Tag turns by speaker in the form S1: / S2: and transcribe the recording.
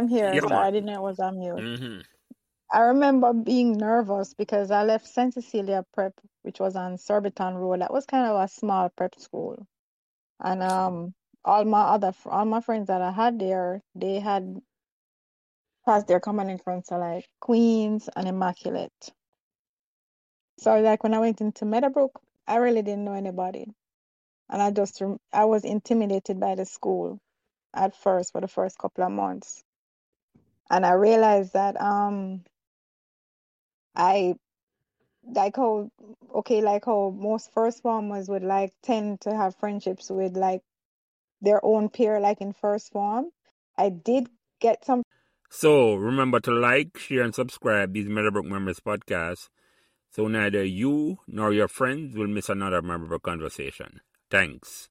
S1: I'm here.
S2: Yeah,
S1: Sorry. I didn't know it was on mute.
S2: hmm
S1: I remember being nervous because I left St. Cecilia Prep, which was on Surbiton Road. That was kind of a small prep school. And um, all my other all my friends that I had there, they had passed their common entrance to like Queens and Immaculate. So like when I went into Meadowbrook, I really didn't know anybody, and I just I was intimidated by the school at first for the first couple of months, and I realized that um I like how okay like how most first formers would like tend to have friendships with like their own peer like in first form. I did get some
S2: So remember to like, share, and subscribe these Meadowbrook Memories podcasts so neither you nor your friends will miss another memorable conversation. Thanks.